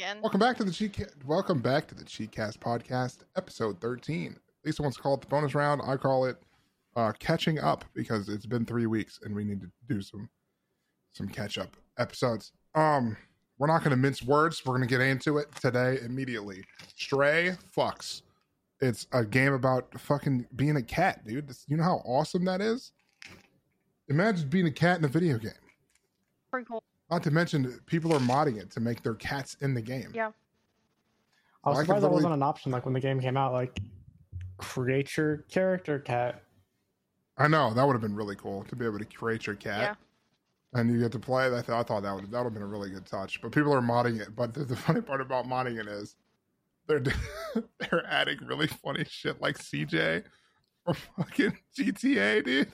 Again. Welcome back to the Cheat. Ca- Welcome back to the CheekCast podcast, episode thirteen. Lisa wants to call it the bonus round. I call it uh, catching up because it's been three weeks and we need to do some some catch up episodes. Um, we're not going to mince words. We're going to get into it today immediately. Stray fucks. It's a game about fucking being a cat, dude. This- you know how awesome that is. Imagine being a cat in a video game. Pretty cool. Not to mention, people are modding it to make their cats in the game. Yeah. I was I could surprised that literally- wasn't an option like when the game came out. Like, create your character cat. I know that would have been really cool to be able to create your cat, Yeah. and you get to play. it. I, th- I thought that would that would have been a really good touch. But people are modding it. But the, the funny part about modding it is they're they're adding really funny shit like CJ from fucking GTA, dude.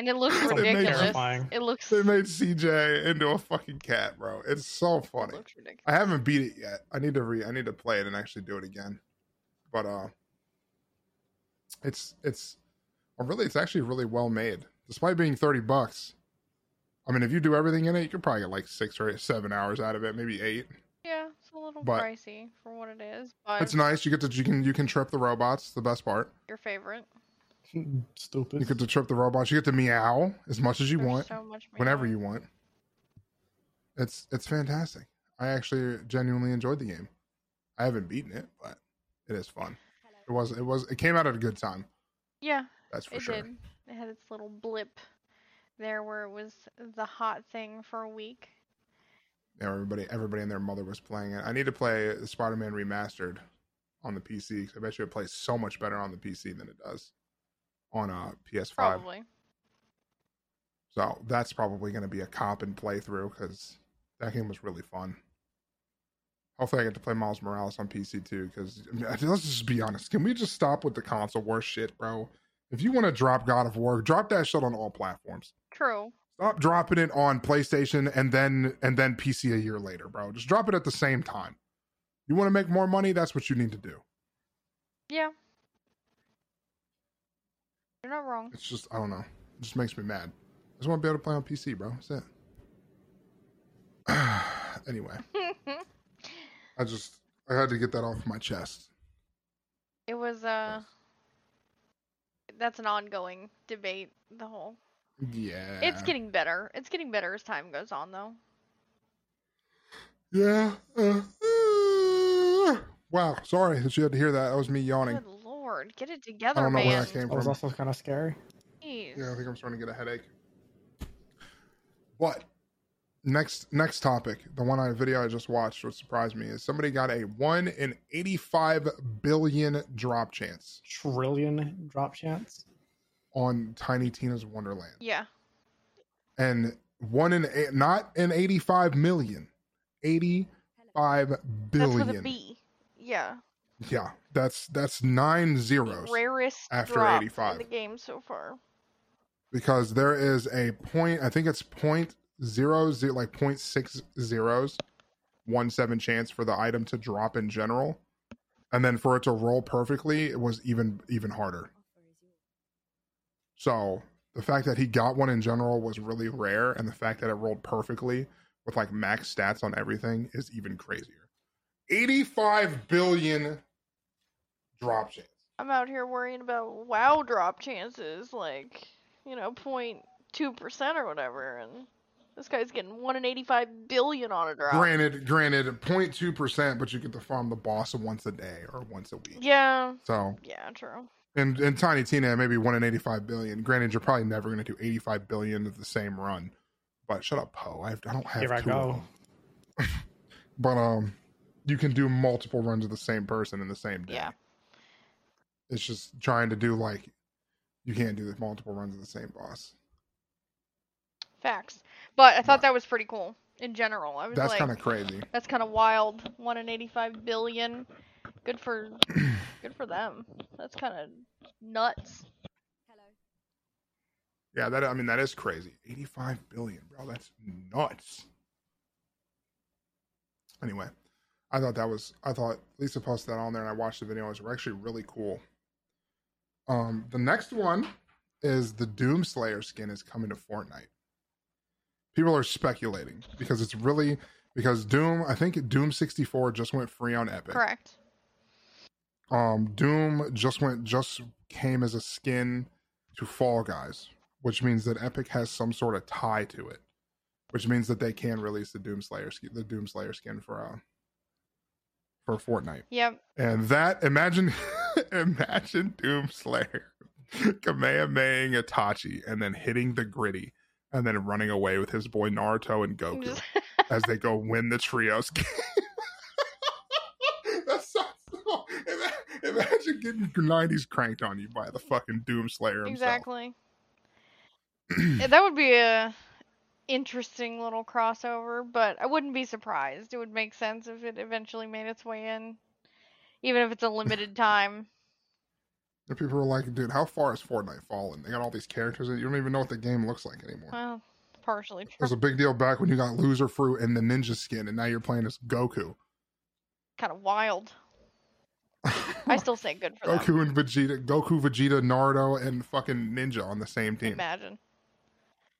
And it looks They made ridiculous. It looks. They made CJ into a fucking cat, bro. It's so funny. looks ridiculous. I haven't beat it yet. I need to re I need to play it and actually do it again. But uh it's it's well, really it's actually really well made. Despite being 30 bucks. I mean, if you do everything in it, you could probably get like 6 or eight, 7 hours out of it, maybe 8. Yeah, it's a little But- pricey for what it is, but It's nice. You get to you can you can trip the robots, the best part. your favorite. Stupid. You get to trip the robots. You get to meow as much as you There's want, so much whenever you want. It's it's fantastic. I actually genuinely enjoyed the game. I haven't beaten it, but it is fun. It was it was it came out at a good time. Yeah, That's for it sure. did. It had its little blip there where it was the hot thing for a week. Yeah, everybody everybody and their mother was playing it. I need to play Spider-Man remastered on the PC 'cause I bet you it plays so much better on the PC than it does on a PS5. Probably. So that's probably going to be a comp and playthrough because that game was really fun. Hopefully, I get to play Miles Morales on PC too. Because let's just be honest, can we just stop with the console war shit, bro? If you want to drop God of War, drop that shit on all platforms. True. Stop dropping it on PlayStation and then and then PC a year later, bro. Just drop it at the same time. You want to make more money? That's what you need to do. Yeah. You're not wrong. It's just I don't know. It just makes me mad. I just want to be able to play on PC, bro. That's it. anyway, I just I had to get that off my chest. it was uh that's an ongoing debate the whole Yeah. it's getting better it's getting better as time goes on though Yeah. Uh, uh, wow. Sorry that you had to hear that. That was me yawning. good lord get it together, I together don't know man where that came That was from. also kind of scary. Jeez. Yeah, I think I'm starting to get a headache. But next next topic, the one I video I just watched, which surprised me is somebody got a one in eighty five billion drop chance Trillion drop chance. on Tiny Tina's Wonderland, yeah and one in eight, not in eighty five million, eighty five that's billion. with a b yeah Yeah, that's that's nine the zeros rarest after 85. in the game so far because there is a point. I think it's point zero zero, like point six zeros, one seven chance for the item to drop in general, and then for it to roll perfectly, it was even even harder. So the fact that he got one in general was really rare, and the fact that it rolled perfectly with like max stats on everything is even crazier. Eighty-five billion drop chance. i'm out here worrying about wow drop chances like you know 0.2 percent or whatever and this guy's getting 1 in 85 billion on a drop Granted, granted, 0.2 percent, but you get to farm the boss once a day or once a week. yeah So, yeah true and and Tiny Tina maybe one in 85 billion. Granted, you're probably never going to do 85 billion of the same run. But shut up, Poe. I, I don't have Here I two of go. them. But um, you can do multiple runs of the same person in the same day. Yeah. It's just trying to do like you can't do the multiple runs of the same boss. Facts. But I thought Right. that was pretty cool in general. I was That's like, kind of crazy. that's kind of wild. One in eighty-five billion. Good for, good for them. That's kind of nuts. Hello. Yeah, that I mean that is crazy. 85 billion, bro. That's nuts. Anyway, I thought that was I thought Lisa posted that on there and I watched the video. It was actually really cool. Um, the next one is the Doomslayer skin is coming to Fortnite. People are speculating because it's really because Doom, I think Doom 64 just went free on Epic. Correct. Um, Doom just went just came as a skin to Fall Guys, which means that Epic has some sort of tie to it, which means that they can release the Doom Slayer skin, the Doom Slayer skin for uh for Fortnite. Yep. And that imagine imagine Doom Slayer Kamehamehaing Itachi and then hitting the gritty and then running away with his boy Naruto and Goku as they go win the trios game. that sounds so. ima- Imagine getting 90s cranked on you by the fucking Doom Slayer himself. exactly. That would be a interesting little crossover, but I wouldn't be surprised. It would make sense if it eventually made its way in, even if it's a limited time. And people were like, dude, how far has Fortnite fallen? They got all these characters it. You don't even know what the game looks like anymore. Well, partially true. It was a big deal back when you got Loser Fruit and the Ninja skin, and now you're playing as Goku. Kind of wild. I still say good for them. Goku and Vegeta, Goku, Vegeta, Naruto, and fucking Ninja on the same team. Imagine.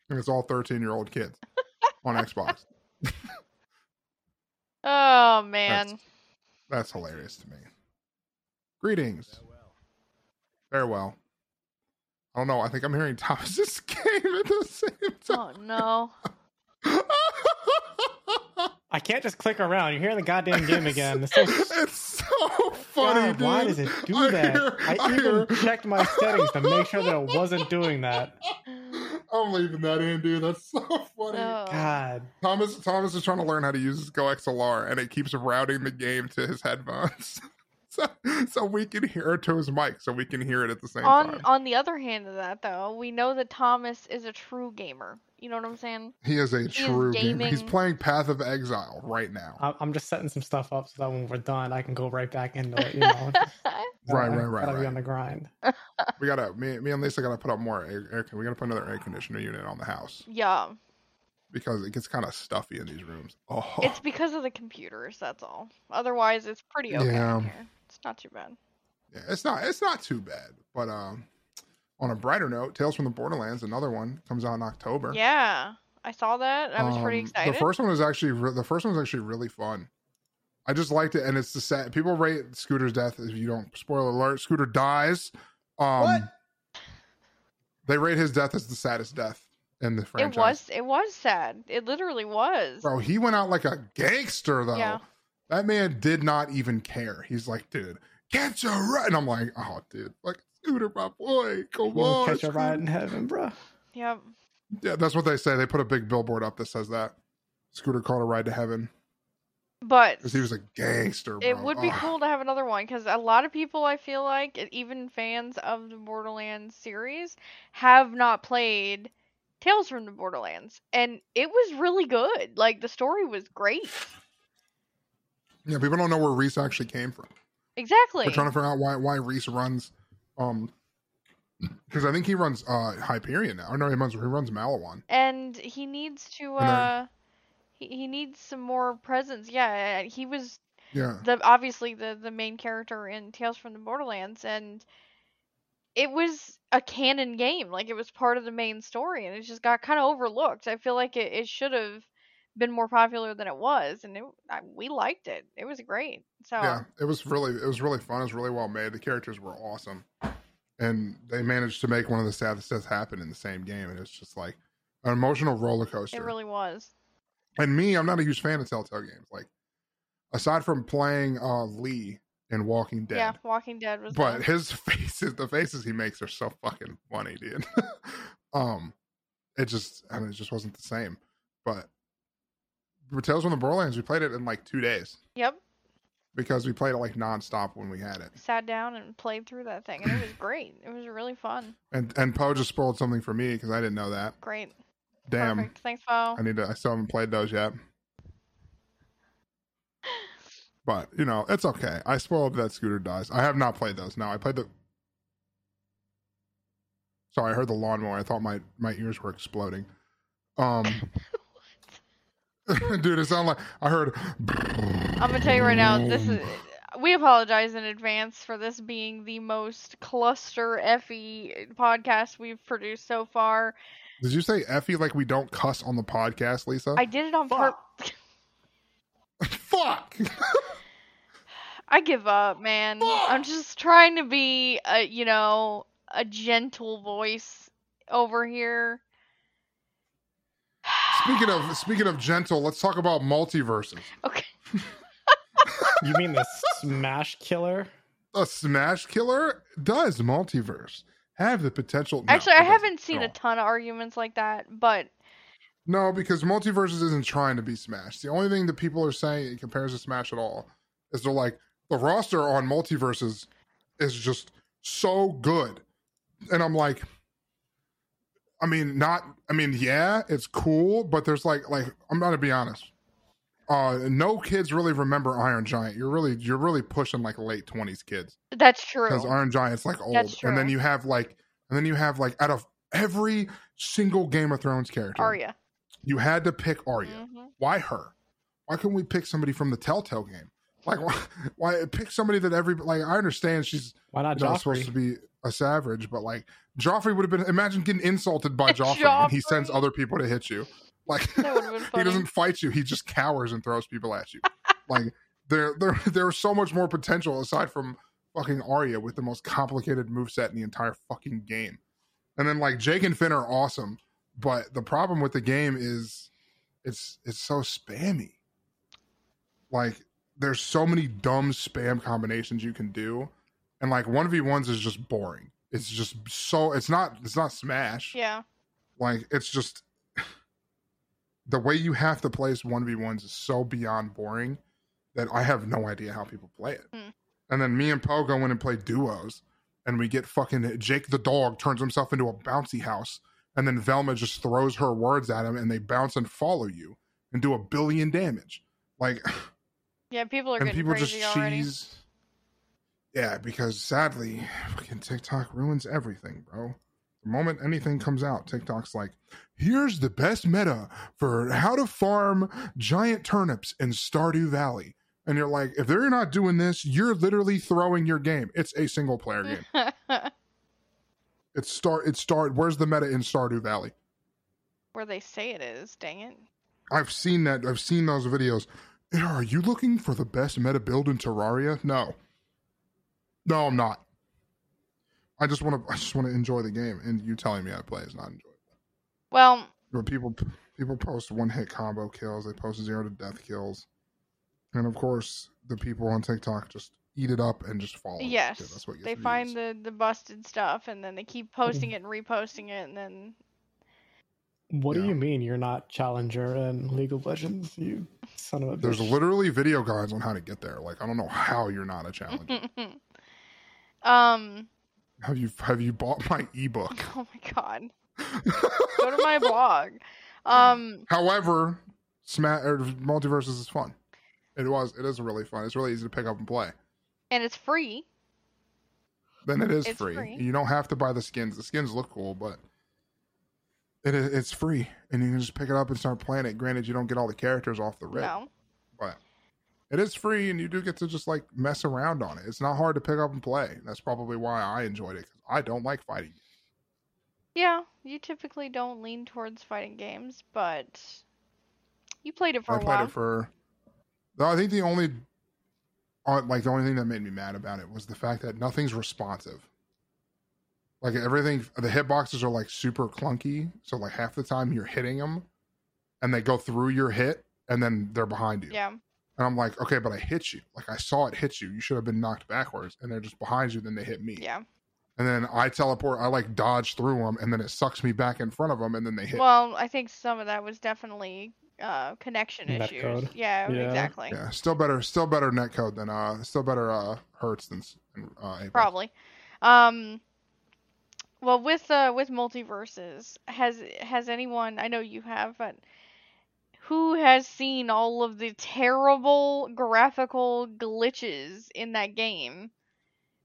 And it's all 13 year old kids on Xbox. Oh man. That's hilarious to me. Greetings. Farewell. I don't know. I think I'm hearing Thomas's game at the same oh, time. Oh no. time. I can't just click around. You're hearing the goddamn game again. It's so It's so funny, God, dude. why does it do I that? hear- I, I even hear- checked my settings to make sure that it wasn't doing that. I'm leaving that in, dude. That's so funny. Oh. God. Thomas Thomas is trying to learn how to use his Go XLR, and it keeps routing the game to his headphones, so so we can hear it to his mic, so we can hear it at the same On time. on the other hand of that though, we know that Thomas is a true gamer. You know what I'm saying? He is a true gamer. He's playing Path of Exile right now. I- I'm just setting some stuff up so that when we're done, I can go right back into it. You know, Right, right, right, Gotta be right. on the grind. We gotta me, me and Lisa gotta put up more air, air. We gotta put another air conditioner unit on the house yeah. because it gets kind of stuffy in these rooms. Oh, It's because of the computers, that's all. Otherwise it's pretty okay Yeah. here. It's not too bad. yeah, it's not it's not too bad. But um, on a brighter note, Tales from the Borderlands, another one comes out in October. Yeah. I saw that. I was pretty Um, excited. The first one was actually re- the first one was actually really fun. I just liked it, and it's the sad. People rate Scooter's death. If you don't spoiler alert, Scooter dies. Um, What? They rate his death as the saddest death in the franchise. it was it was sad. It literally was. bro. He went out like a gangster though. Yeah. That man did not even care. He's like, dude, catch a ride, and I'm like, oh, dude, like Scooter, my boy, come You on, catch a ride in heaven, bro. Yep. Yeah, that's what they say. They put a big billboard up that says that. Scooter called a ride to heaven But because he was a gangster. Bro. It would be Ugh. cool to have another one because a lot of people, I feel like, even fans of the Borderlands series, have not played Tales from the Borderlands, and it was really good. Like the story was great. Yeah, people don't know where Rhys actually came from. Exactly. They're trying to figure out why why Rhys runs, um, because I think he runs uh Hyperion now. Or no, he runs he runs Maliwan. and he needs to. Uh he, he needs some more presence. Yeah, he was Yeah, the obviously the the main character in Tales from the Borderlands, and it was a canon game. Like it was part of the main story, and it just got kind of overlooked. I feel like it, it should have been more popular than it was, and it, I, we liked it. It was great. So yeah, it was really it was really fun. It was really well made. The characters were awesome, and they managed to make one of the saddest deaths happen in the same game. And it's just like an emotional roller coaster. it really was. and me, I'm not a huge fan of Telltale games. Like aside from playing uh Lee in Walking Dead. Yeah, Walking Dead was. but his faces the faces he makes are so fucking funny dude um it just i mean it just wasn't the same but tales from the borderlands we played it in like two days. Yep, because we played it like nonstop when we had it. Sat down and played through that thing, and it was great. It was really fun. and and poe just spoiled something for me because i didn't know that. Great. damn. Perfect. Thanks, Bo. i need to i still haven't played those yet. But you know it's okay. I spoiled that scooter dies. I have not played those. Now i played the sorry i heard the lawnmower. I thought my my ears were exploding. Um dude it sounded like i heard I'm gonna tell you right now, this is. We apologize in advance for this being the most cluster effy podcast we've produced so far. did you say effie like we don't cuss on the podcast lisa I did it on Fuck. purpose. Fuck. I give up, man. I'm just trying to be a, you know, a gentle voice over here. Speaking of speaking of gentle, let's talk about MultiVersus. Okay. You mean the Smash Killer? A Smash Killer does multiverse have the potential? no, Actually, it I haven't seen at a ton of arguments like that, but No, because MultiVersus isn't trying to be Smash. The only thing that people are saying it compares to Smash at all is they're like the roster on MultiVersus is just so good, and I'm like, I mean, not, I mean, yeah, it's cool, but there's like, like I'm gonna be honest. Uh, no kids really remember Iron Giant. You're really, you're really pushing like late twenties kids that's true. because Iron Giant's like old, That's and then you have like, and then you have like out of every single Game of Thrones character, Arya. you had to pick Arya. hmm Why her? Why couldn't we pick somebody from the Telltale game? Like, why, why pick somebody that every like? I understand she's Why not you know, supposed to be a savage, but like Joffrey would have been. Imagine getting insulted by Joffrey, and he sends other people to hit you. Like That would've been he doesn't fight you; he just cowers and throws people at you. like there, there, there's so much more potential aside from fucking Arya with the most complicated moveset in the entire fucking game. And then like Jake and Finn are awesome, but the problem with the game is it's it's so spammy. Like there's so many dumb spam combinations you can do, and like one v ones is just boring. It's just so it's not it's not Smash. Yeah. Like it's just the way you have to place one v ones is so beyond boring that I have no idea how people play it. Hmm. And then me and Poe go in and play duos, and we get fucking Jake the dog turns himself into a bouncy house, and then Velma just throws her words at him, and they bounce and follow you and do a billion damage. Like, Yeah, people are and getting people just crazy already. cheese. Yeah, because sadly, fucking TikTok ruins everything, bro. The moment anything comes out, TikTok's like, here's the best meta for how to farm giant turnips in Stardew Valley. And you're like, if they're not doing this, you're literally throwing your game. It's a single player game. It's start it's start where's the meta in Stardew Valley? Where they say it is, dang it. I've seen that I've seen those videos. Are you looking for the best meta build in Terraria? No. No, I'm not. I just want to I just want to enjoy the game and you telling me I play is not enjoyable. Well, But people people post one hit combo kills, they post zero to death kills. And of course, the people on TikTok just eat it up and just follow. it, yes. because that's what gets They find the the busted stuff and then they keep posting it and reposting it and then What do you mean you're not Challenger in League of Legends? You son of a There's bitch. literally video guides on how to get there. Like I don't know how you're not a challenger. um have you have you bought my ebook? oh my god. Go to my blog. Um However, Sma- or MultiVersus is fun. It was. It is really fun. It's really easy to pick up and play. and it's free. Then it is free. free. You don't have to buy the skins. The skins look cool, but it is, it's free, and you can just pick it up and start playing it. Granted, you don't get all the characters off the rip, No. but it is free, and you do get to just like mess around on it. It's not hard to pick up and play. That's probably why I enjoyed it because I don't like fighting. Yeah, you typically don't lean towards fighting games, but you played it for I a played while. it for. No, I think the only, uh, like the only thing that made me mad about it was the fact that nothing's responsive. Like everything, the hitboxes are like super clunky. So like half the time you're hitting them, and they go through your hit, and then they're behind you. yeah. And I'm like, okay, but I hit you. Like I saw it hit you. You should have been knocked backwards, and they're just behind you. Then they hit me. Yeah. And then I teleport. I like dodge through them, and then it sucks me back in front of them, and then they hit. Well, I think some of that was definitely uh connection Netcode. issues. Yeah, Yeah. exactly. Yeah, still better, still better netcode than uh, still better uh, Hertz than uh, Probably. Um well with uh with MultiVersus, has has anyone I know you have, but who has seen all of the terrible graphical glitches in that game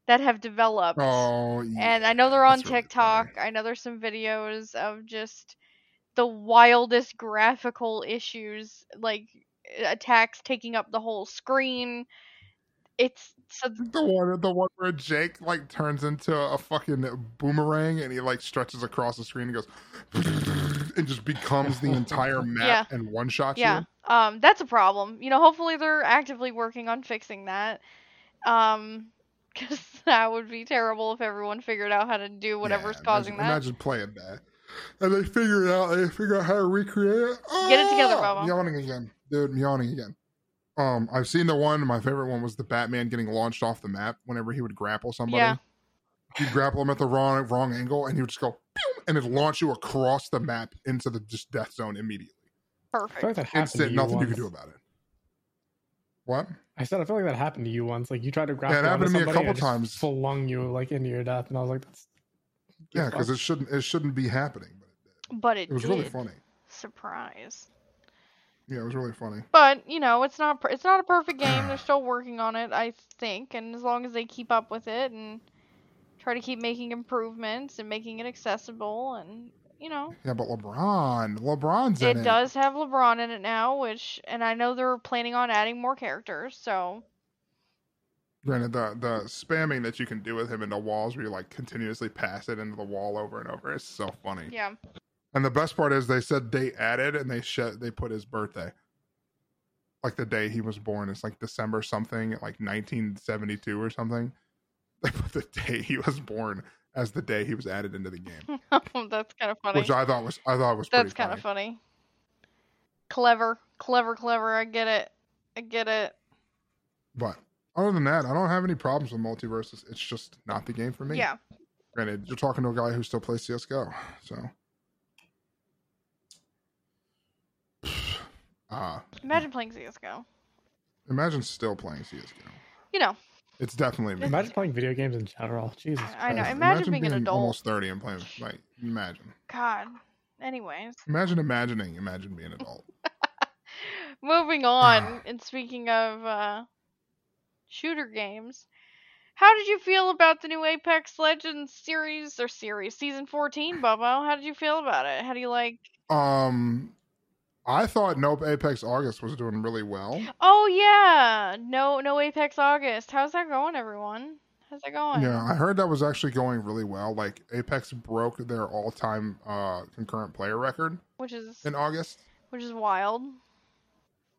that have developed? Oh, yeah. And I know they're on that's really TikTok. funny. I know there's some videos of just the wildest graphical issues, like eh, attacks taking up the whole screen. It's so the one, the one where Jake like turns into a fucking boomerang and he like stretches across the screen and goes, and just becomes the entire map and one shot Yeah. you. Um, that's a problem. You know, hopefully they're actively working on fixing that. Um, because that would be terrible if everyone figured out how to do whatever's Yeah, causing imagine, that. Imagine playing that. And they figure it out. They figure out how to recreate it. Get it together, Ah! Bobo. Yawning again, dude. I'm yawning again. Um, I've seen the one. My favorite one was the Batman getting launched off the map whenever he would grapple somebody. Yeah. You'd grapple him at the wrong wrong angle, and you'd just go, pew, and it'd launch you across the map into the just death zone immediately. Perfect. like Instant, you nothing you can do about it. What? I said I feel like that happened to you once. Like you tried to grapple it happened to me a couple and it just times. flung you like into your death, and I was like, "That's Yeah, because it shouldn't it shouldn't be happening, but it did. But it, It was did. really funny. Surprise. Yeah, it was really funny. But you know, it's not it's not a perfect game. They're still working on it, I think. And as long as they keep up with it and try to keep making improvements and making it accessible, and you know, Yeah, but LeBron, LeBron's in it it. does have LeBron in it now, which and I know they're planning on adding more characters. So Granted, the the spamming that you can do with him into walls, where you like continuously pass it into the wall over and over, is so funny. yeah, And the best part is they said date added, and they sh- they put his birthday, like the day he was born. It's like December something, like 1972 or something. They put the day he was born as the day he was added into the game, that's kind of funny. which I thought was I thought was That's pretty kind of funny. funny. Clever, clever, clever. I get it. I get it. But other than that, I don't have any problems with MultiVersus. It's just not the game for me. Yeah. Granted, you're talking to a guy who still plays CS:GO, so. Uh, Imagine playing CS:GO. imagine still playing CS:GO. You know, It's definitely me. imagine playing video games in general. Jesus, I know. Christ. Imagine being an adult. almost thirty and playing. Like, imagine, God. Anyways, imagine imagining, imagine being an adult. moving on. and speaking of uh, shooter games, how did you feel about the new Apex Legends series or series season fourteen, Bobo? How did you feel about it? How do you like? Um, I thought Nope Apex August was doing really well. Oh yeah, no, no Apex August. How's that going, everyone? How's that going? Yeah, I heard that was actually going really well. Like Apex broke their all-time uh, concurrent player record Which is in August. which is wild.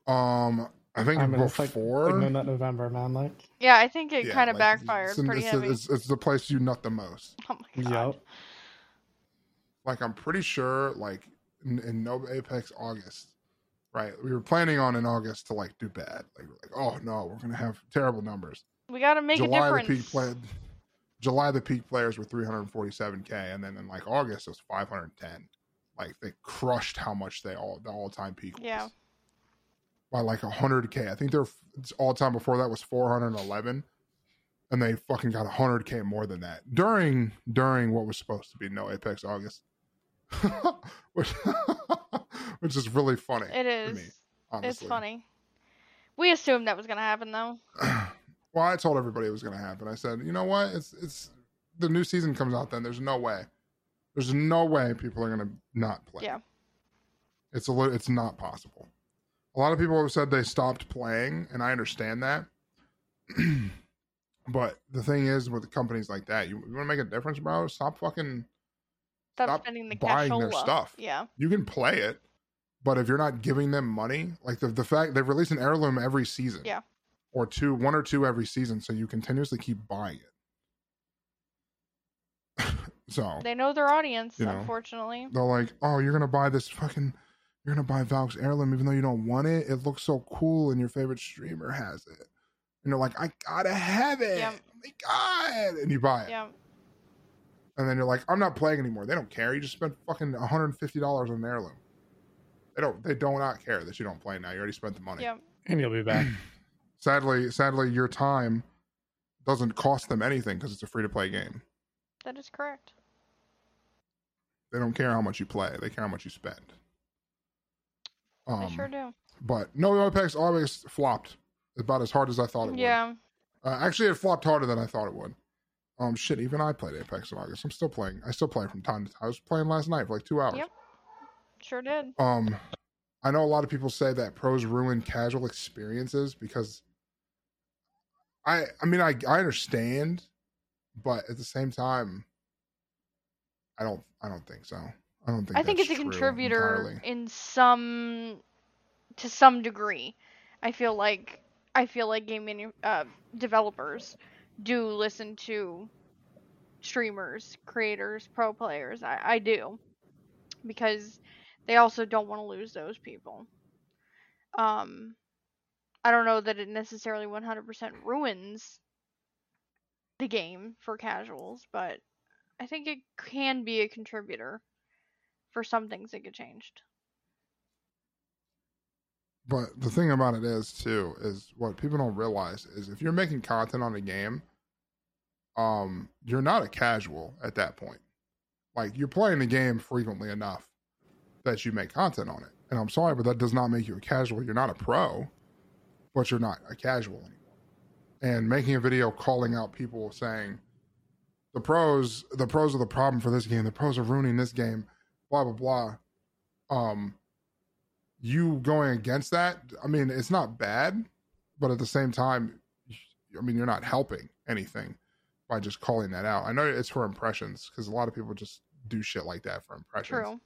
Um, I think I mean, it's like, before. like no nut November, man. Like, Yeah, I think it Yeah, kind of like, backfired it's, pretty it's, heavy. It's, it's the place you nut the most. oh my god. yep. Like I'm pretty sure, like in, in no Apex August, right? We were planning on in August to like do bad. Like, like oh no, we're gonna have terrible numbers. We got to make July a the peak play, July the peak players were 347k, and then in like August it was 510. Like they crushed how much they all the all time peak was. Yeah. By like 100k. I think their all time before that was 411, and they fucking got 100k more than that during during what was supposed to be no Apex August, which which is really funny. It is. me, It's funny. We assumed that was gonna happen though. well, I told everybody it was going to happen. I said, you know what? It's it's the new season comes out. Then there's no way. There's no way people are going to not play. Yeah. It's a it's not possible. A lot of people have said they stopped playing, and I understand that. but the thing is, with companies like that, you, you want to make a difference, bro. Stop fucking. Stop, Stop spending the buying cashola. their stuff. Yeah. You can play it, but if you're not giving them money, like the the fact they've released an heirloom every season, Yeah. or two, one or two every season, so you continuously keep buying it. so They know their audience, You know. unfortunately. they're like, "Oh, you're gonna buy this fucking, you're gonna buy Valk's heirloom, even though you don't want it. It looks so cool, and your favorite streamer has it." And you're like, "I gotta have it! Yep. Oh my god!" And you buy it, Yeah. And then you're like, "I'm not playing anymore." They don't care. You just spent fucking 150 dollars on an heirloom. They don't. They do not care that you don't play now. You already spent the money. Yeah. And you'll be back. Sadly, sadly, your time doesn't cost them anything because it's a free to play game. That is correct. They don't care how much you play; they care how much you spend. Um, they sure do. But no Apex always flopped about as hard as I thought it Yeah. would. Uh, actually, it flopped harder than I thought it would. Um, shit, even I played Apex in August. I'm still playing. I still play from time to time. I was playing last night for like two hours. Yep. Sure did. Um, I know a lot of people say that pros ruin casual experiences because I, I mean, I, I understand, but at the same time, I don't, I don't think so. I don't think. I think it's a contributor entirely. in some to some degree. I feel like I feel like game manu- uh, developers do listen to streamers, creators, pro players. I, I do because they also don't want to lose those people. Um, I don't know that it necessarily 100% ruins the game for casuals, but I think it can be a contributor for some things that get changed. But the thing about it is too is what people don't realize is if you're making content on a game, um, you're not a casual at that point. Like you're playing the game frequently enough that you make content on it. And I'm sorry, but that does not make you a casual. You're not a pro, but you're not a casual anymore. And making a video calling out people saying the pros, the pros are the problem for this game. The pros are ruining this game. Blah blah blah. Um, you going against that, I mean, it's not bad, but at the same time, I mean, you're not helping anything by just calling that out. I know it's for impressions because a lot of people just do shit like that for impressions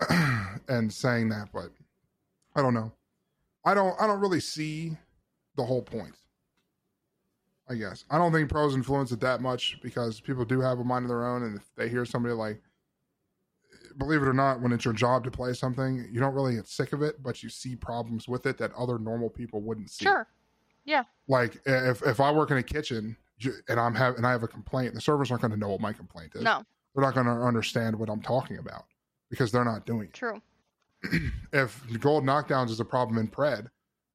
True. and saying that, but I don't know. I don't. I don't really see the whole point. I guess I don't think pros influence it that much because people do have a mind of their own, and if they hear somebody like, believe it or not, when it's your job to play something, you don't really get sick of it, but you see problems with it that other normal people wouldn't see. Sure. Yeah. Like if if I work in a kitchen and I'm have and I have a complaint, the servers aren't going to know what my complaint is. No. They're not going to understand what I'm talking about because they're not doing it True. if gold knockdowns is a problem in pred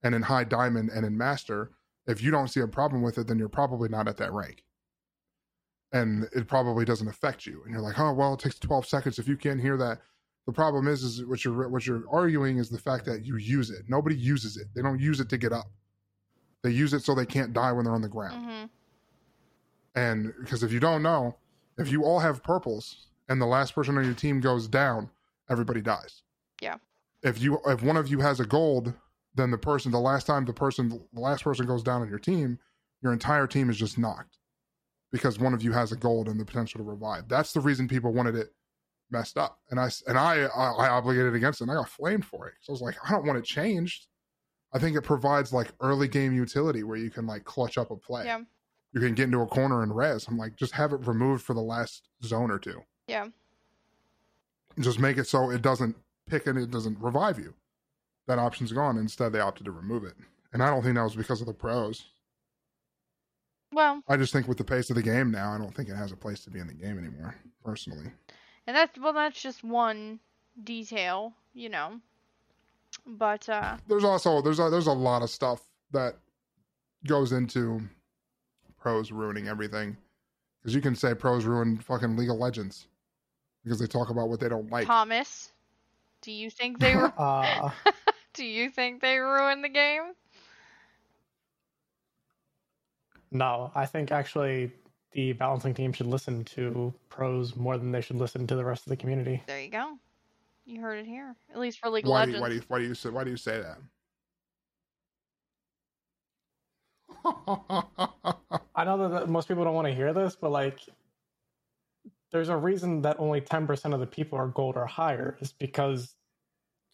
and in high diamond and in master if you don't see a problem with it then you're probably not at that rank and it probably doesn't affect you. And you're like oh well it takes 12 seconds. If you can't hear that the problem is is what you're what you're arguing is the fact that you use it. Nobody uses it. They don't use it to get up. They use it so they can't die when they're on the ground. Hmm and because if you don't know, if you all have purples and the last person on your team goes down, everybody dies. Yeah. If you if one of you has a gold, then the person the last time the person the last person goes down on your team, your entire team is just knocked because one of you has a gold and the potential to revive. That's the reason people wanted it messed up. And I and I I, I obligated against it. and I got flamed for it. So I was like, I don't want it changed. I think it provides like early game utility where you can like clutch up a play Yeah. you can get into a corner and res. I'm like, just have it removed for the last zone or two. Yeah. Just make it so it doesn't pick and it doesn't revive you. That option's gone. Instead, they opted to remove it. And I don't think that was because of the pros. Well, I just think with the pace of the game now, I don't think it has a place to be in the game anymore, personally. and that's well, that's just one detail, you know. But uh, There's also there's a, there's a lot of stuff that goes into pros ruining everything. Because you can say pros ruin fucking League of Legends because they talk about what they don't like. Thomas, do you think they ru- Uh, do you think they ruined the game? No, I think actually the balancing team should listen to pros more than they should listen to the rest of the community. There you go. You heard it here. At least for League why of do, you, Legends. why do you why do you say why do you say that? I know that- that most people don't want to hear this, but like, there's a reason that only 10% of the people are gold or higher is because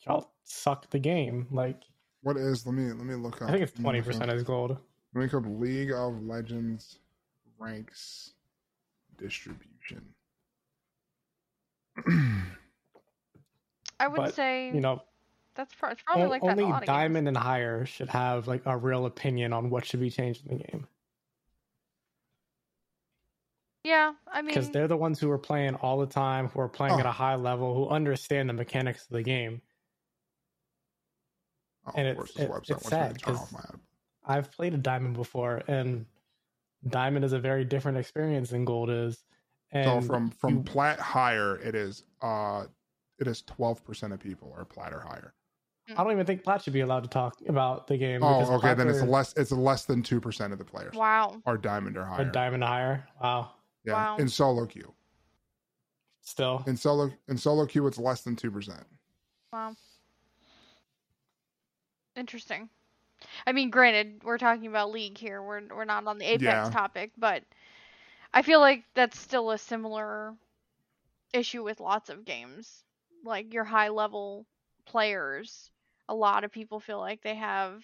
y'all suck the game. Like, what is? Let me let me look up. I think it's let me look 20% is gold. Let me up League of Legends ranks distribution. I would but, say You know, that's pro- it's probably o- like that only a lot games. diamond and higher should have like a real opinion on what should be changed in the game Yeah, I mean, because they're the ones who are playing all the time, who are playing at Oh. a high level, who understand the mechanics of the game. Oh, And of it's- course, this it- website it's wants me sad to turn 'cause- off my app. I've played a diamond before, and diamond is a very different experience than gold is. And So from from you- plat higher, it is uh, it is twelve percent of people are plat or higher. I don't even think Plat should be allowed to talk about the game. Oh, okay, then Plats it's less it's less than two percent of the players wow. are diamond or are higher. diamond higher. Wow. yeah, Wow. in solo queue. Still, In solo in solo queue, it's less than two percent. Wow. Interesting. I mean, granted, we're talking about League here. We're we're not on the Apex Yeah. topic, but I feel like that's still a similar issue with lots of games. Like your high level players, a lot of people feel like they have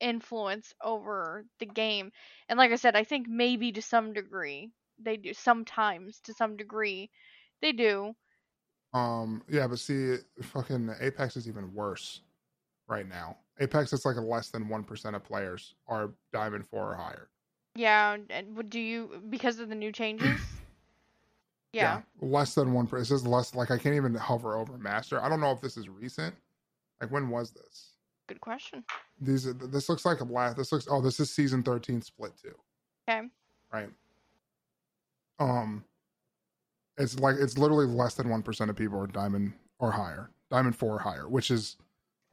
influence over the game. And like I said, I think maybe to some degree they do sometimes to some degree they do. Um, yeah, but see, fucking Apex is even worse right now. Apex is like less than one percent of players are Diamond Four or higher. Yeah, and do you because of the new changes? yeah. less than one. It says less. Like I can't even hover over Master. I don't know if this is recent. Like when was this? Good question. These. are- This looks like a last. This looks. Oh, this is season thirteen split two. Okay. Right. Um. It's like it's literally less than one percent of people are diamond or higher. Diamond four or higher, which is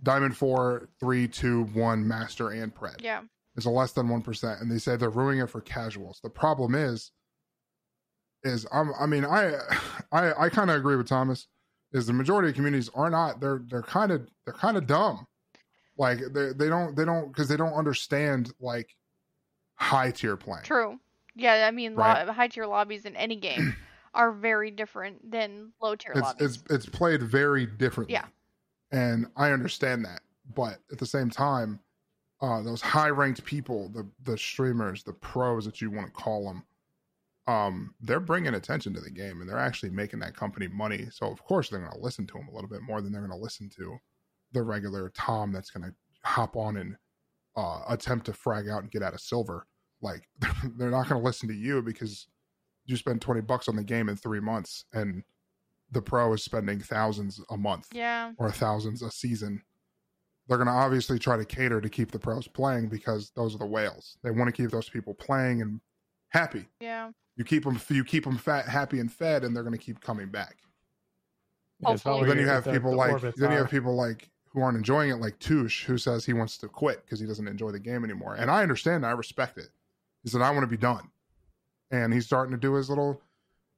diamond four, three, two, one, master, and pred. Yeah. It's a less than one percent, and they say they're ruining it for casuals. The problem is, is I'm, I mean, I, I, I kind of agree with Thomas. Is the majority of communities are not they're they're kind of they're kind of dumb, like they they don't they don't because they don't understand like high tier playing. True. Yeah, I mean, Right. lo- high tier lobbies in any game are very different than low tier It's lobbies. it's it's played very differently. Yeah. And I understand that, but at the same time, uh, those high ranked people, the the streamers, the pros that you want to call them, um, they're bringing attention to the game and they're actually making that company money. So of course they're going to listen to them a little bit more than they're going to listen to the regular Tom that's going to hop on and uh, attempt to frag out and get out of silver. Like they're not going to listen to you because you spend twenty bucks on the game in three months and the pro is spending thousands a month yeah. or thousands a season. They're going to obviously try to cater to keep the pros playing because those are the whales. They want to keep those people playing and happy. Yeah. You keep them, you keep them fat, happy, and fed, and they're going to keep coming back. It's about Hopefully. then you have the- people the like orbits then you have people like who aren't enjoying it, like Touche, who says he wants to quit because he doesn't enjoy the game anymore. And I understand, that, I respect it. He said, "I want to be done," and he's starting to do his little.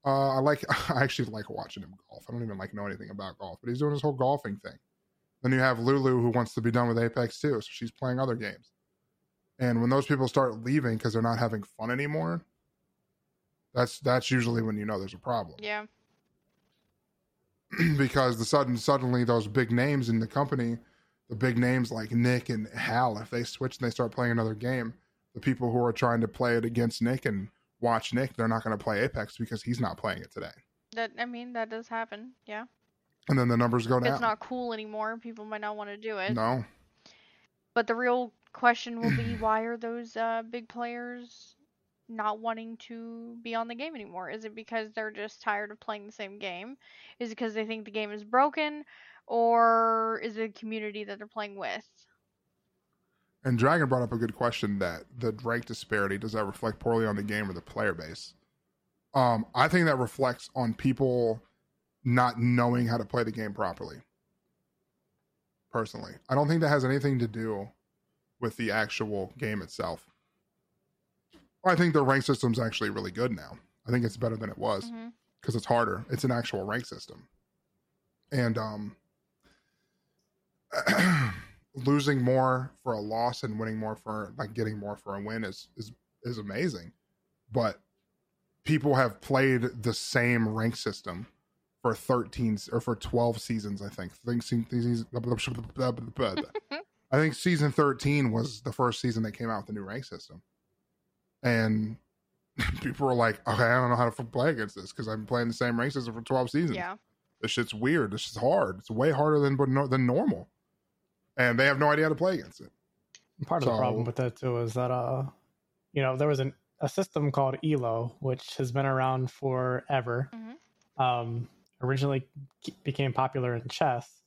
Uh, I like. I actually like watching him golf. I don't even like know anything about golf, but he's doing his whole golfing thing. Then you have Lulu, who wants to be done with Apex too, so she's playing other games. And when those people start leaving because they're not having fun anymore, that's that's usually when you know there's a problem Yeah. because the sudden suddenly those big names in the company, the big names like Nick and Hal, if they switch and they start playing another game, the people who are trying to play it against Nick and watch Nick, they're not going to play Apex because he's not playing it today. That I mean, that does happen. Yeah. And then the numbers go down. it's not cool anymore, people might not want to do it. no, But the real question will be why are those uh, big players not wanting to be on the game anymore? Is it because they're just tired of playing the same game? Is it because they think the game is broken? Or is it a community that they're playing with? And Dragon brought up a good question that the rank disparity does that reflect poorly on the game or the player base? Um, I think that reflects on people not knowing how to play the game properly. Personally, I don't think that has anything to do with the actual game itself. I think the rank system's actually really good now. I think it's better than it was because it's harder. It's an actual rank system, and um, losing more for a loss and winning more for like getting more for a win is is is amazing. But people have played the same rank system for 13 or for 12 seasons. I think. I think season- I think season 13 was the first season that came out with the new rank system, and people were like, "Okay, I don't know how to play against this because I've been playing the same rank system for 12 seasons. Yeah. This shit's weird. This is hard. It's way harder than than normal, and they have no idea how to play against it." Part of the problem with that too is that uh, you know, there was an, a system called Elo, which has been around forever. Mhm. Um, originally became popular in chess,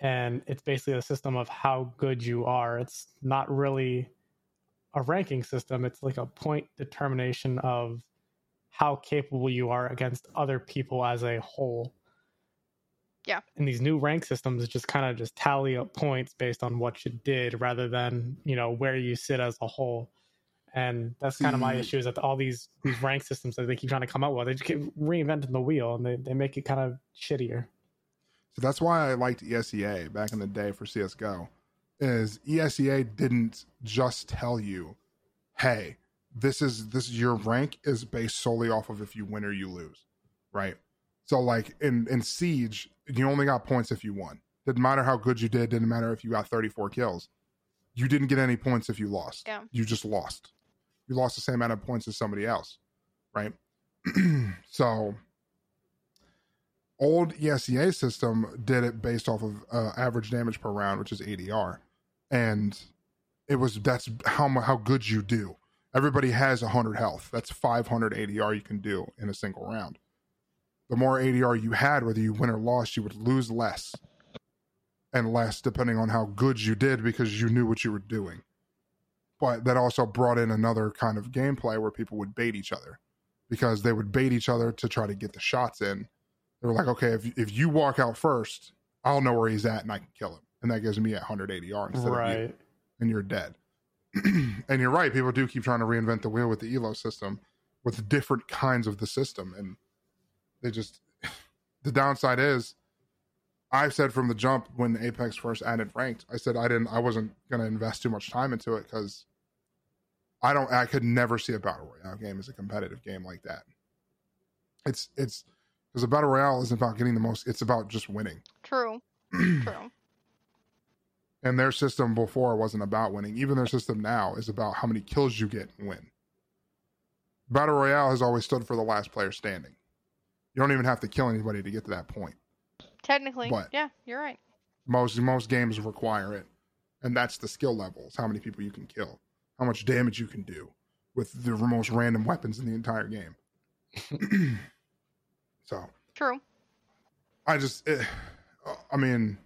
and it's basically a system of how good you are. It's not really a ranking system. It's like a point determination of how capable you are against other people as a whole. Yeah. And these new rank systems just kind of just tally up points based on what you did rather than, you know, where you sit as a whole. And that's kind of my hmm. issue is that all these these rank systems that they keep trying to come up with, they just keep reinventing the wheel and they, they make it kind of shittier. So that's why I liked ESEA back in the day for CS:GO. Is ESEA didn't just tell you, "Hey, this is this your rank is based solely off of if you win or you lose," right? So like in in Siege, you only got points if you won. Didn't matter how good you did. Didn't matter if you got 34 kills. You didn't get any points if you lost. Yeah. You just lost. You lost the same amount of points as somebody else, right? so old ESEA system did it based off of uh, average damage per round, which is ADR, and it was that's how how good you do. Everybody has 100 health. That's 500 ADR you can do in a single round. The more ADR you had, whether you win or lost, you would lose less and less depending on how good you did because you knew what you were doing. But that also brought in another kind of gameplay where people would bait each other because they would bait each other to try to get the shots in. They were like, okay, if if you walk out first, I'll know where he's at and I can kill him, and that gives me a hundred ADR instead of you, and you're dead. and you're right, people do keep trying to reinvent the wheel with the Elo system, with different kinds of the system, and they just the downside is I've said from the jump when Apex first added ranked, I said I didn't I wasn't gonna invest too much time into it because I don't I could never see a battle royale game as a competitive game like that. It's it's because a battle royale isn't about getting the most it's about just winning. True. True. and their system before wasn't about winning. Even their system now is about how many kills you get and win. Battle Royale has always stood for the last player standing. You don't even have to kill anybody to get to that point. Technically, But- yeah, you're right. most most games require it and that's the skill levels how many people you can kill how much damage you can do with the most random weapons in the entire game so True. i just eh, i mean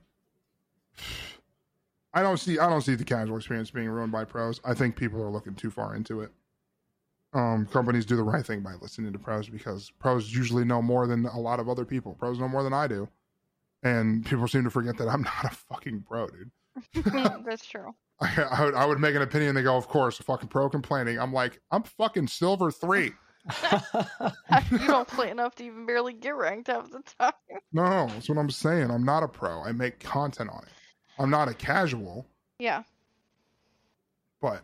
i don't see i don't see the casual experience being ruined by pros i think people are looking too far into it um companies do the right thing by listening to pros because pros usually know more than a lot of other people pros know more than i do and people seem to forget that i'm not a fucking pro dude That's true. I, I, would, I would make an opinion. They go, of course, a fucking pro complaining. I'm like, I'm fucking silver three. you don't play enough to even barely get ranked half the time. No, that's what I'm saying. I'm not a pro. I make content on it. I'm not a casual, Yeah. but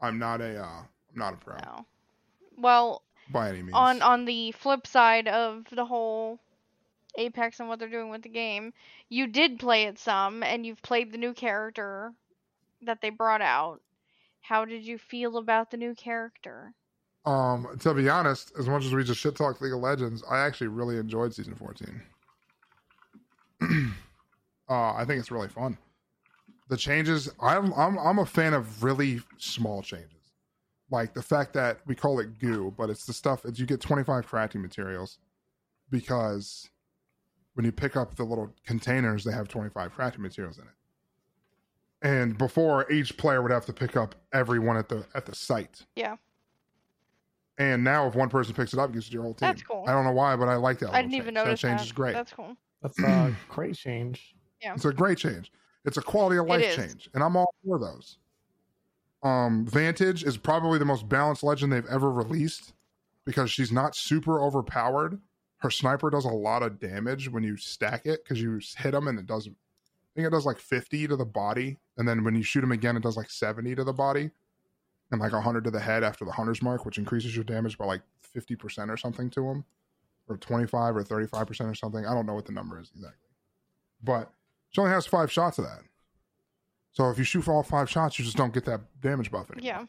I'm not a, uh, I'm not a pro No. Well, by any means. on on the flip side of the whole Apex and what they're doing with the game, you did play it some, and you've played the new character that they brought out. How did you feel about the new character? um, to be honest, as much as we just shit talk League of Legends, I actually really enjoyed season 14. uh, I think it's really fun. The changes, I'm, I'm, I'm a fan of really small changes. Like the fact that we call it goo, but it's the stuff that you get 25 crafting materials because when you pick up the little containers, they have 25 crafting materials in it. And before each player would have to pick up everyone at the at the site. Yeah. And now, if one person picks it up, it gives it to your whole team. That's cool. I don't know why, but I like that. I didn't even change. notice that change that. is great. That's cool. That's a great change. Yeah. It's a great change. It's a quality of life change, and I'm all for those. Um, Vantage is probably the most balanced legend they've ever released because she's not super overpowered. Her sniper does a lot of damage when you stack it because you hit them and it does. I think it does like 50 to the body, and then when you shoot them again, it does like 70 to the body, and like 100 to the head after the hunter's mark, which increases your damage by like 50% or something to them, or 25 or 35% or something. I don't know what the number is exactly, but she only has five shots of that. So if you shoot for all five shots, you just don't get that damage buff anymore. Yeah.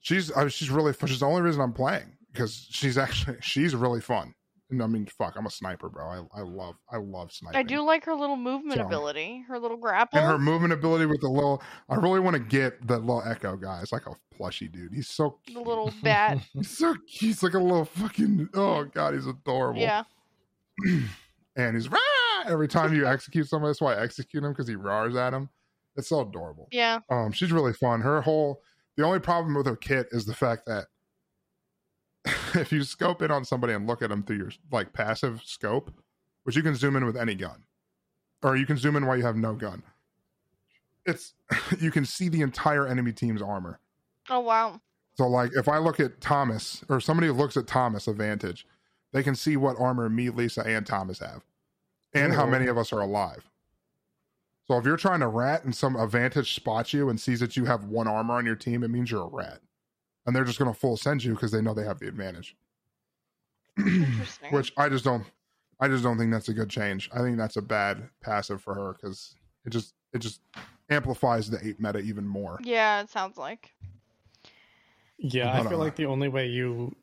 She's I, she's really fun. She's the only reason I'm playing because she's actually she's really fun. And I mean, fuck, I'm a sniper, bro. I, I love I love sniping. I do like her little movement So- ability, her little grapple. And her movement ability with the little, I really want to get that little Echo guy. It's like a plushy dude. He's so the cute. little bat. He's so cute. He's like a little fucking. Oh god, he's adorable. yeah. And he's rah! every time you execute somebody. That's why I execute him because he roars at him. It's so adorable. Yeah. Um, she's really fun. Her whole the only problem with her kit is the fact that if you scope in on somebody and look at them through your like passive scope, which you can zoom in with any gun, or you can zoom in while you have no gun, it's you can see the entire enemy team's armor. Oh wow. So like if I look at Thomas or somebody looks at Thomas Advantage, they can see what armor me, Lisa, and Thomas have. And how many of us are alive. So if you're trying to rat and some Advantage spots you and sees that you have one armor on your team, it means you're a rat. And they're just gonna full send you because they know they have the advantage. Which I just don't. I just don't think that's a good change. I think that's a bad passive for her because it just it just amplifies the eight meta even more. yeah, it sounds like. Yeah, I Hold feel on. like the only way you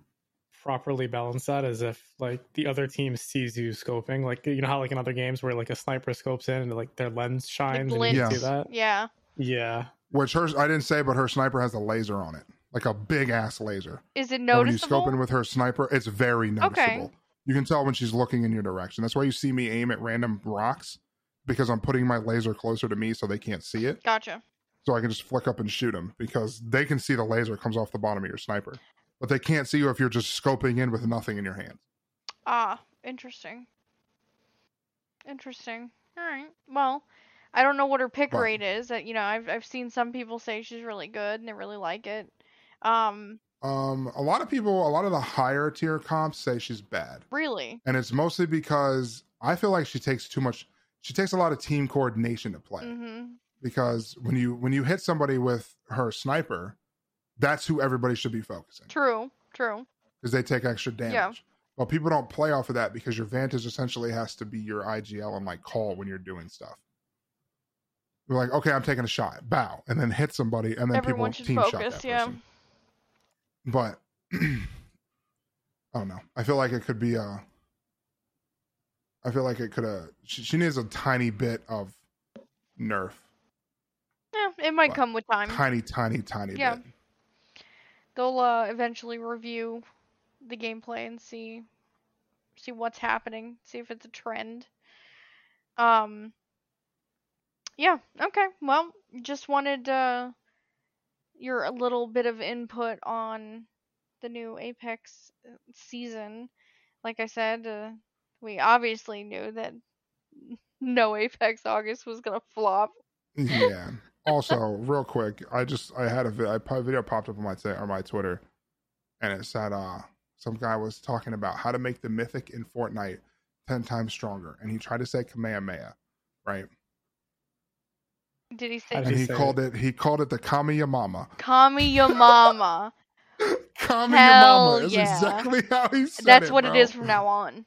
properly balance that is if like the other team sees you scoping. Like you know how like in other games where like a sniper scopes in and like their lens shines and you glint. see that. Yeah. Yeah. Which hers I didn't say, but her sniper has a laser on it, like a big ass laser. Is it And when you noticeable? scope in with her sniper, it's very noticeable. You can tell when she's looking in your direction. That's why you see me aim at random rocks because I'm putting my laser closer to me so they can't see it. Gotcha. So I can just flick up and shoot them because they can see the laser comes off the bottom of your sniper, but they can't see you if you're just scoping in with nothing in your hand. Ah, interesting. Interesting. All right. Well, I don't know what her pick But- rate is. That you know, I've I've seen some people say she's really good and they really like it. Um, Um, a lot of people, a lot of the higher tier comps say she's bad, really. and it's mostly because I feel like she takes too much. She takes a lot of team coordination to play. Mm-hmm. because when you when you hit somebody with her sniper, that's who everybody should be focusing True. True. because they take extra damage. Yeah. Well, people don't play off of that because your vantage essentially has to be your IGL and like call when you're doing stuff. You're like, okay, I'm taking a shot, bow, and then hit somebody, and then Everyone people team shot focus. that Yeah. person. But I don't know. I feel like it could be a. I feel like it could have. She, she needs a tiny bit of nerf, Yeah. It might But come with time. tiny, tiny, tiny Yeah. bit. They'll uh, eventually review the gameplay and see see what's happening, see if it's a trend. Um Yeah, okay. Well, just wanted uh your a little bit of input on the new Apex uh, season. Like I said, uh, we obviously knew that no Apex August was going to flop. Yeah. Also, real quick, I just I had a, vi- I, a video popped up on my t- on my Twitter, and it said uh some guy was talking about how to make the mythic in Fortnite ten times stronger, and he tried to say Kamehameha, right? Did he say How And he he say called it he called it the Kamiyamama. Kami your mama? Kamiyamama is yeah. exactly how he said it. That's it. what bro. it is from now on.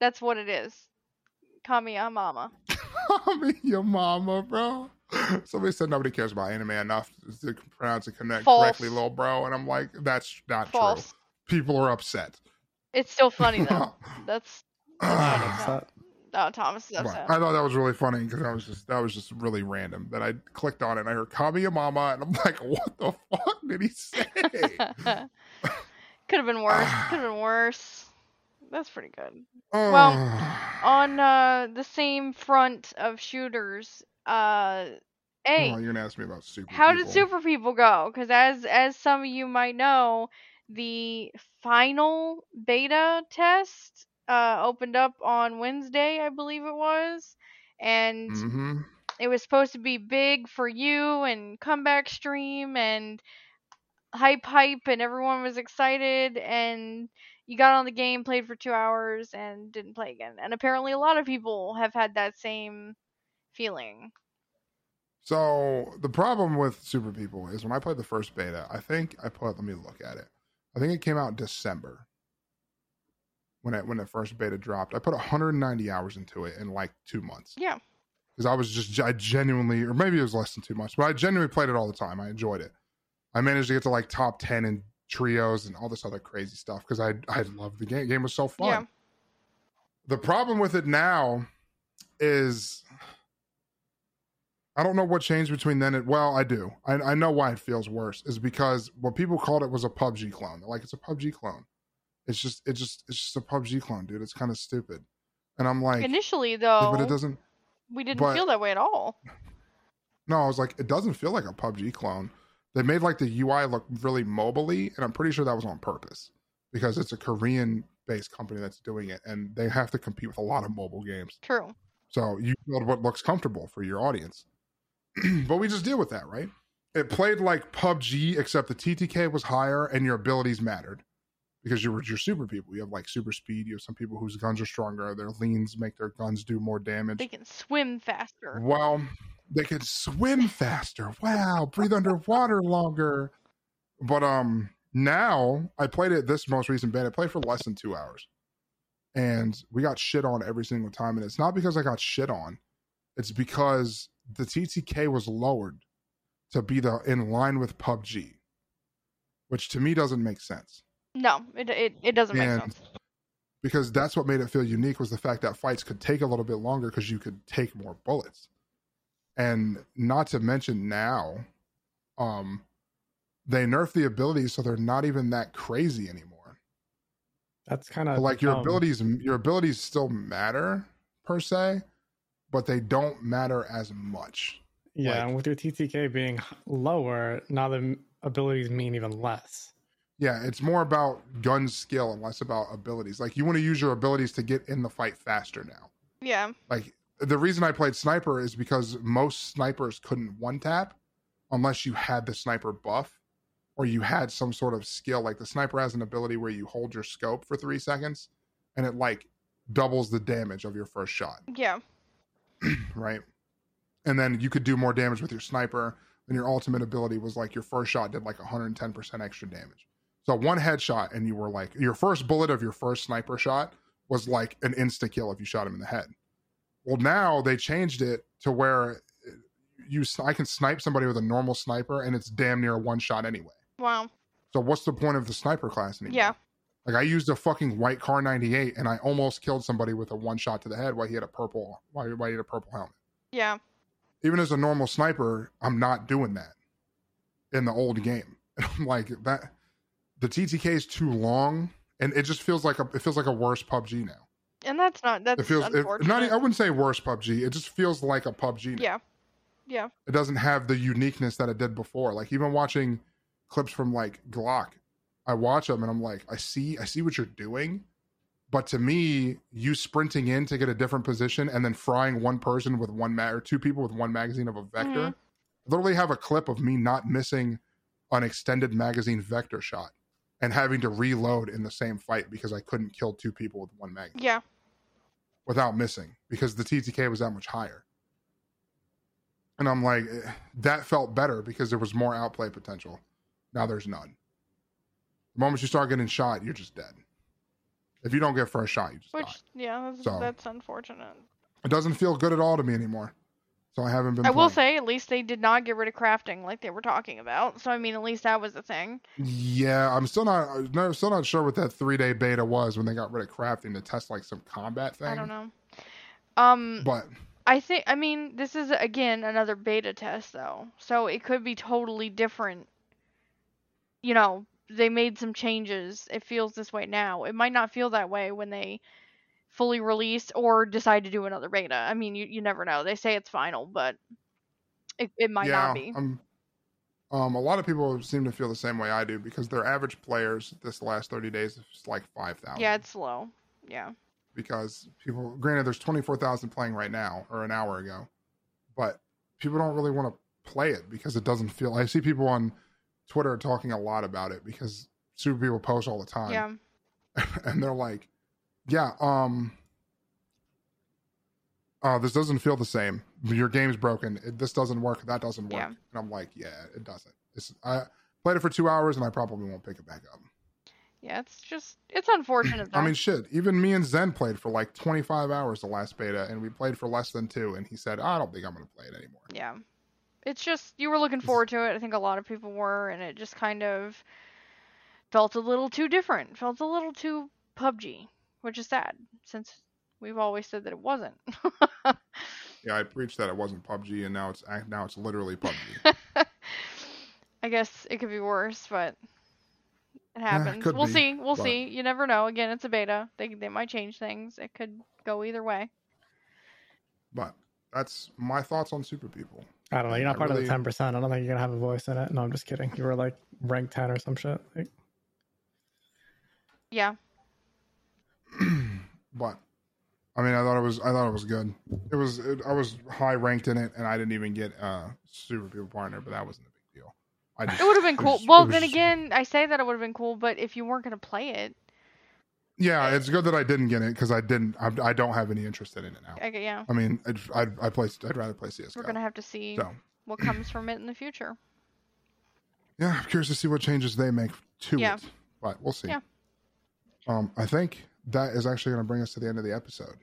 That's what it is. Kami your mama. Kamiyamama, bro. Somebody said nobody cares about anime enough to pronounce it connect False. correctly, little bro, and I'm like, that's not true. People are upset. It's still funny though. That's What's funny. that? oh Thomas is upset. I thought that was really funny because I was just that was just really random. That I clicked on it and I heard Kamiyamama and I'm like, what the fuck did he say? Could have been worse. Could have been worse. That's pretty good. Oh. On uh, the same front of shooters, uh, hey, you're gonna ask me about super. how people. did Super People go? Because as as some of you might know, the final beta test uh, opened up on Wednesday, I believe it was, and Mm-hmm. it was supposed to be big for you and comeback stream and hype hype and everyone was excited and you got on the game played for two hours and didn't play again and apparently a lot of people have had that same feeling So the problem with Super People is when I played the first beta, I think I put. Let me look at it. I think it came out in December when it when the first beta dropped. I put 190 hours into it in like two months. yeah because I was just I genuinely, or maybe it was less than two months, but I genuinely played it all the time. I enjoyed it. I managed to get to like top ten in trios and all this other crazy stuff because I I loved the game. game was so fun. Yeah. The problem with it now is I don't know what changed between then and well, I do. I, I know why it feels worse is because what people called it was a PUBG clone. They're like it's a PUBG clone. It's just it just it's just a PUBG clone, dude. It's kind of stupid. And I'm like, initially though but it doesn't. we didn't but- feel that way at all No, I was like, it doesn't feel like a PUBG clone. They made like the UI look really mobily, and I'm pretty sure that was on purpose because it's a Korean based company that's doing it, and they have to compete with a lot of mobile games. true So you build what looks comfortable for your audience. but we just deal with that, right? It played like PUBG, except the TTK was higher and your abilities mattered because you're you're super people. You have like super speed. You have some people whose guns are stronger. Their leans make their guns do more damage. they can swim faster Well, they can swim faster. Wow, breathe underwater longer. But um, Now I played it this most recent beta. I played for less than two hours, and we got shit on every single time. And it's not because I got shit on; it's because the TTK was lowered to be the in line with PUBG, which to me doesn't make sense. No, it it, it doesn't make sense. because that's what made it feel unique was the fact that fights could take a little bit longer because you could take more bullets and not to mention now um they nerf the abilities so they're not even that crazy anymore That's kind of like your abilities your abilities still matter per se but they don't matter as much Yeah, like- and with your TTK being lower, now the abilities mean even less. yeah it's more about gun skill and less about abilities like you want to use your abilities to get in the fight faster now Yeah. like the reason I played sniper is because most snipers couldn't one tap unless you had the sniper buff or you had some sort of skill. Like the sniper has an ability where you hold your scope for three seconds and it like doubles the damage of your first shot, Yeah. right? And then you could do more damage with your sniper. And your ultimate ability was like your first shot did like 110% extra damage. So one headshot and you were like your first bullet of your first sniper shot was like an insta kill if you shot him in the head. Well, now they changed it to where uh, you I can snipe somebody with a normal sniper and it's damn near a one shot anyway. Wow. So what's the point of the sniper class anymore? Yeah. Like I used a fucking white Kar 98 and I almost killed somebody with a one shot to the head while he had a purple while while he had a purple helmet. Yeah. Even as a normal sniper, I'm not doing that in the old game. And I'm like that the TTK is too long and it just feels like a it feels like a worse PUBG now. And that's not that's It feels it, not I wouldn't say worse PUBG. It just feels like a PUBG now. yeah. Yeah. it doesn't have the uniqueness that it did before. Like even watching clips from like Glock, I watch them and I'm like, I see, I see what you're doing, but to me, you sprinting in to get a different position and then frying one person with one mag or two people with one magazine of a vector. Mhm. I literally have a clip of me not missing an extended magazine vector shot and having to reload in the same fight because I couldn't kill two people with one magazine Yeah. without missing because the TTK was that much higher. And I'm like, eh, that felt better because there was more outplay potential. Now there's none. The moment you start getting shot, you're just dead. If you don't get first shot, you just Which die. yeah, that's, So- that's unfortunate. It doesn't feel good at all to me anymore. So I haven't been. I will say at least they did not get rid of crafting like they were talking about. So I mean at least that was a thing. Yeah, I'm still not. I'm no- still not sure what that three day beta was when they got rid of crafting to test like some combat thing. I don't know. Um But I think I mean this is again another beta test though. So it could be totally different. You know, they made some changes. It feels this way now. It might not feel that way when they fully release or decide to do another beta. I mean, you, you never know. They say it's final, but it, it might yeah, not be. Um, um, a lot of people seem to feel the same way I do because their average players this last 30 days is like 5,000. yeah, it's slow. Yeah. because people granted there's 24,000 playing right now or an hour ago but people don't really want to play it because it doesn't feel I see people on Twitter talking a lot about it because super people post all the time Yeah. and they're like yeah um uh this doesn't feel the same your game's broken it, this doesn't work that doesn't work Yeah. and I'm like yeah it doesn't it's I played it for 2 hours and I probably won't pick it back up Yeah, it's just it's unfortunate though. I mean, shit. Even me and Zen played for like 25 hours the last beta, and we played for less than two. And he said, "I don't think I'm going to play it anymore." yeah. It's just you were looking forward to it. I think a lot of people were and it just kind of felt a little too different. Felt a little too PUBG, which is sad since we've always said that it wasn't. Yeah, I preached that it wasn't PUBG, and now it's now it's literally PUBG. I guess it could be worse, but eh, it happens. could we'll be, see. We'll but- see. You never know. Again, it's a beta. They they might change things. It could go either way. but that's my thoughts on Super People. I don't know. You're not I part of the ten percent. I don't think you're gonna have a voice in it. No, I'm just kidding. You were like rank ten or some shit. Like, Yeah. but I mean, I thought it was I thought it was good. It was it, I was high ranked in it, and I didn't even get uh Super People partner, but that wasn't a big deal. I just, It would have been cool. was- well, then just- again, I say that it would have been cool, but if you weren't gonna play it, yeah, it's good that I didn't get it because I didn't. I, I don't have any interest in it now. I, yeah, I mean, I'd, I'd I play. I'd rather play CS:GO. we're gonna have to see So what comes from it in the future. yeah, I'm curious to see what changes they make to Yeah. it, but we'll see. Yeah. Um, I think that is actually going to bring us to the end of the episode.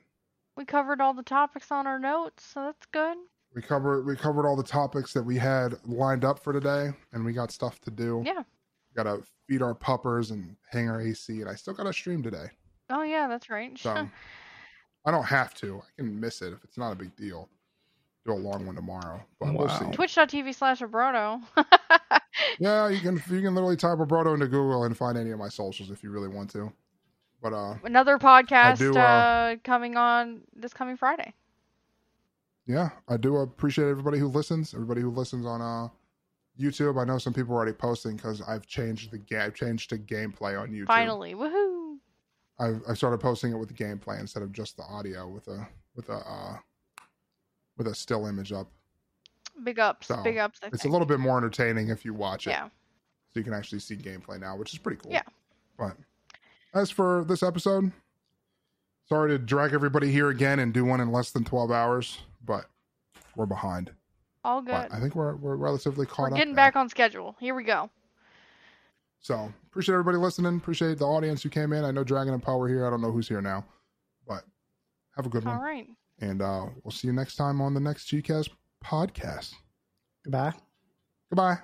We covered all the topics on our notes, so that's good. We covered we covered all the topics that we had lined up for today, and we got stuff to do. Yeah. Got to feed our puppers and hang our AC, and I still got to stream today. Oh yeah, that's right. So I don't have to. I can miss it if it's not a big deal. Do a long one tomorrow, but we'll see. Twitch.tv slash Abroto. Yeah, you can you can literally type Abroto into Google and find any of my socials if you really want to. But uh, Another podcast do, uh, uh, coming on this coming Friday. yeah, I do appreciate everybody who listens. Everybody who listens on uh YouTube. I know some people are already posting because I've changed the game. I've changed to gameplay on YouTube. Finally, woohoo! I've I started posting it with the gameplay instead of just the audio with a with a uh, with a still image up. Big ups, So, big ups. I It's a little bit more entertaining if you watch it. yeah. so you can actually see gameplay now, which is pretty cool. Yeah. But as for this episode, sorry to drag everybody here again and do one in less than twelve hours, but we're behind. All good. But I think we're we're relatively caught We're up. getting now. back on schedule. Here we go. So appreciate everybody listening. Appreciate the audience who came in. I know Dragon and Power here. I don't know who's here now, but have a good All one. All right. And uh, we'll see you next time on the next CheekCast podcast. Goodbye. Goodbye.